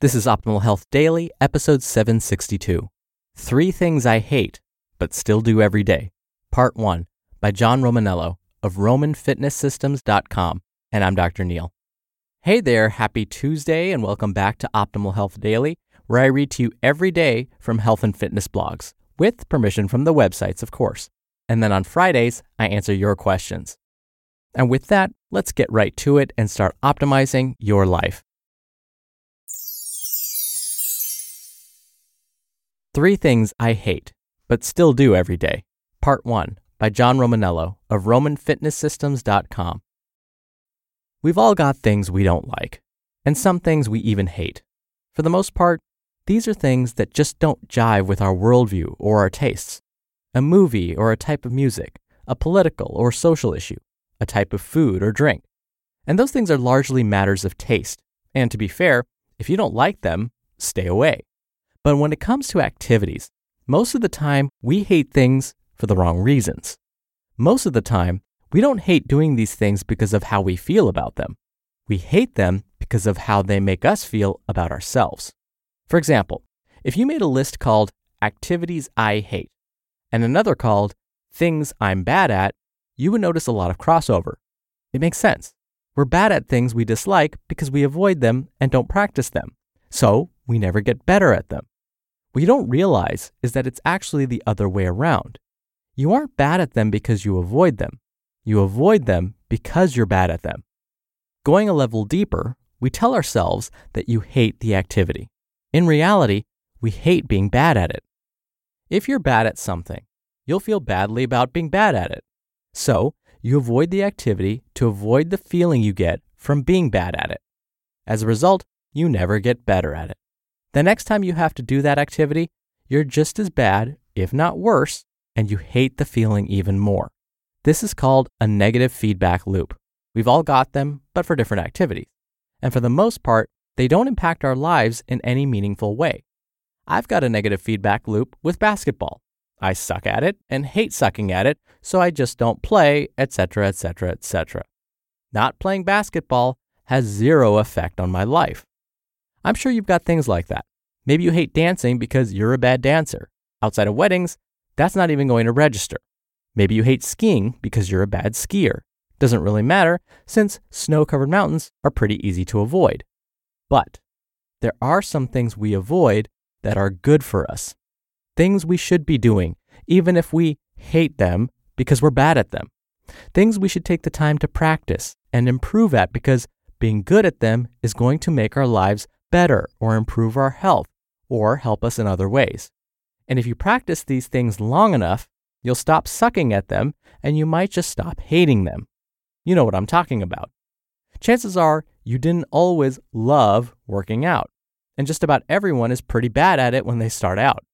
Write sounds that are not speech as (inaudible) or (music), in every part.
This is Optimal Health Daily, episode 762. Three Things I Hate, but Still Do Every Day, Part 1, by John Romaniello of RomanFitnessSystems.com. And I'm Dr. Neal. Hey there, happy Tuesday, and welcome back to Optimal Health Daily, where I read to you every day from health and fitness blogs, with permission from the websites, of course. And then on Fridays, I answer your questions. And with that, let's get right to it and start optimizing your life. Three Things I Hate, but Still Do Every Day, Part 1 by John Romaniello of RomanFitnessSystems.com. We've all got things we don't like, and some things we even hate. For the most part, these are things that just don't jive with our worldview or our tastes. A movie or a type of music, a political or social issue, a type of food or drink. And those things are largely matters of taste. And to be fair, if you don't like them, stay away. But when it comes to activities, most of the time we hate things for the wrong reasons. Most of the time, we don't hate doing these things because of how we feel about them. We hate them because of how they make us feel about ourselves. For example, if you made a list called Activities I Hate and another called Things I'm Bad at, you would notice a lot of crossover. It makes sense. We're bad at things we dislike because we avoid them and don't practice them. So we never get better at them. What you don't realize is that it's actually the other way around. You aren't bad at them because you avoid them. You avoid them because you're bad at them. Going a level deeper, we tell ourselves that you hate the activity. In reality, we hate being bad at it. If you're bad at something, you'll feel badly about being bad at it. So, you avoid the activity to avoid the feeling you get from being bad at it. As a result, you never get better at it. The next time you have to do that activity, you're just as bad, if not worse, and you hate the feeling even more. This is called a negative feedback loop. We've all got them, but for different activities. And for the most part, they don't impact our lives in any meaningful way. I've got a negative feedback loop with basketball. I suck at it and hate sucking at it, so I just don't play, etc., etc., etc. Not playing basketball has zero effect on my life. I'm sure you've got things like that. Maybe you hate dancing because you're a bad dancer. Outside of weddings, that's not even going to register. Maybe you hate skiing because you're a bad skier. Doesn't really matter since snow covered mountains are pretty easy to avoid. But there are some things we avoid that are good for us. Things we should be doing, even if we hate them because we're bad at them. Things we should take the time to practice and improve at because being good at them is going to make our lives better or improve our health or help us in other ways. And if you practice these things long enough, you'll stop sucking at them and you might just stop hating them. You know what I'm talking about. Chances are you didn't always love working out, and just about everyone is pretty bad at it when they start out.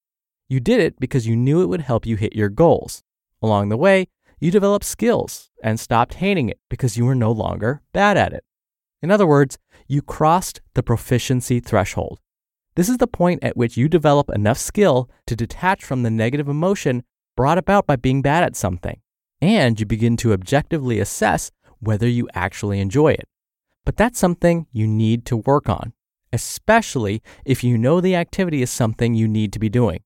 You did it because you knew it would help you hit your goals. Along the way, you developed skills and stopped hating it because you were no longer bad at it. In other words, you crossed the proficiency threshold. This is the point at which you develop enough skill to detach from the negative emotion brought about by being bad at something, and you begin to objectively assess whether you actually enjoy it. But that's something you need to work on, especially if you know the activity is something you need to be doing.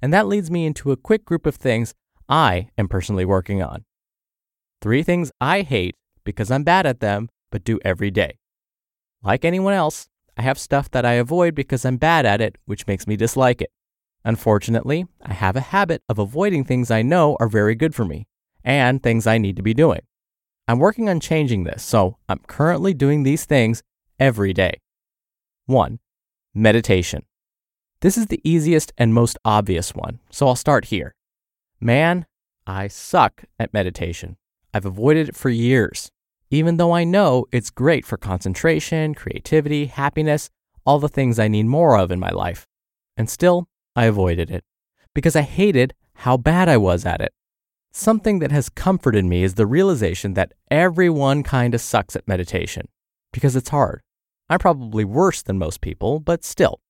And that leads me into a quick group of things I am personally working on. Three things I hate because I'm bad at them, but do every day. Like anyone else, I have stuff that I avoid because I'm bad at it, which makes me dislike it. Unfortunately, I have a habit of avoiding things I know are very good for me and things I need to be doing. I'm working on changing this, so I'm currently doing these things every day. 1. Meditation. This is the easiest and most obvious one, so I'll start here. Man, I suck at meditation. I've avoided it for years, even though I know it's great for concentration, creativity, happiness, all the things I need more of in my life. And still, I avoided it because I hated how bad I was at it. Something that has comforted me is the realization that everyone kind of sucks at meditation because it's hard. I'm probably worse than most people, but still.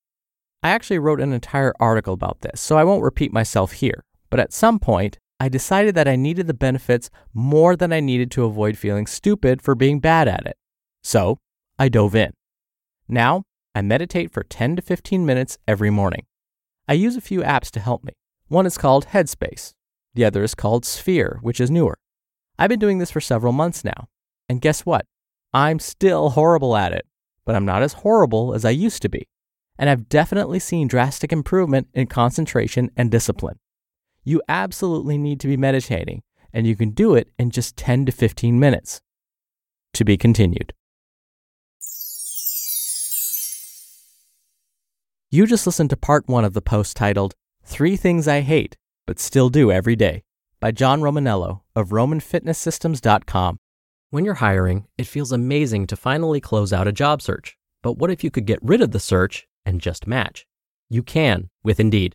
I actually wrote an entire article about this, so I won't repeat myself here. But at some point, I decided that I needed the benefits more than I needed to avoid feeling stupid for being bad at it. So I dove in. Now, I meditate for 10 to 15 minutes every morning. I use a few apps to help me. One is called Headspace. The other is called Sphere, which is newer. I've been doing this for several months now. And guess what? I'm still horrible at it, but I'm not as horrible as I used to be. And I've definitely seen drastic improvement in concentration and discipline. You absolutely need to be meditating, and you can do it in just 10 to 15 minutes. To be continued. You just listened to part one of the post titled, Three Things I Hate but still do every day by John Romaniello of RomanFitnessSystems.com. When you're hiring, it feels amazing to finally close out a job search. But what if you could get rid of the search and just match? You can with Indeed.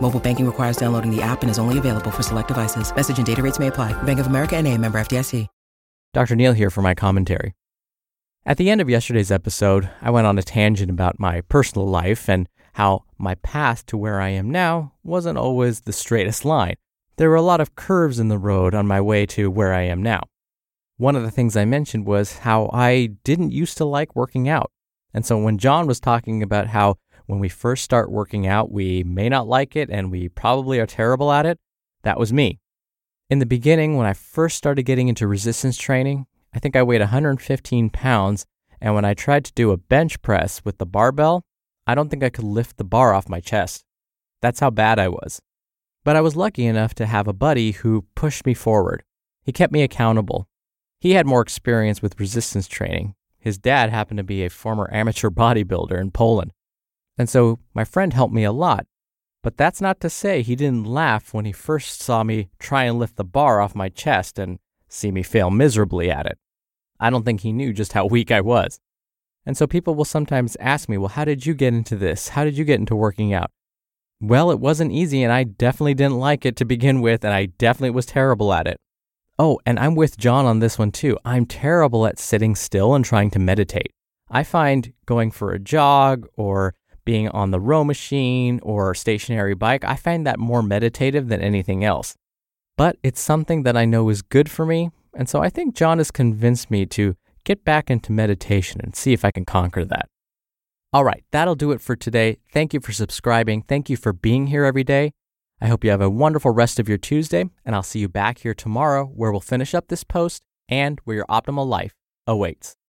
Mobile banking requires downloading the app and is only available for select devices. Message and data rates may apply. Bank of America and a member FDIC. Dr. Neal here for my commentary. At the end of yesterday's episode, I went on a tangent about my personal life and how my path to where I am now wasn't always the straightest line. There were a lot of curves in the road on my way to where I am now. One of the things I mentioned was how I didn't used to like working out. And so when John was talking about how when we first start working out, we may not like it and we probably are terrible at it, that was me. In the beginning, when I first started getting into resistance training, I think I weighed 115 pounds. And when I tried to do a bench press with the barbell, I don't think I could lift the bar off my chest. That's how bad I was. But I was lucky enough to have a buddy who pushed me forward. He kept me accountable. He had more experience with resistance training. His dad happened to be a former amateur (laughs) bodybuilder in Poland. And so my friend helped me a lot. But that's not to say he didn't laugh when he first saw me try and lift the bar off my chest and see me fail miserably at it. I don't think he knew just how weak I was. And so people will sometimes ask me, well, how did you get into this? How did you get into working out? Well, it wasn't easy, and I definitely didn't like it to begin with, and I definitely was terrible at it. Oh, and I'm with John on this one too. I'm terrible at sitting still and trying to meditate. I find going for a jog or being on the row machine or stationary bike, I find that more meditative than anything else. But it's something that I know is good for me, and so I think John has convinced me to get back into meditation and see if I can conquer that. All right, that'll do it for today. Thank you for subscribing. Thank you for being here every day. I hope you have a wonderful rest of your Tuesday, and I'll see you back here tomorrow where we'll finish up this post and where your optimal life awaits.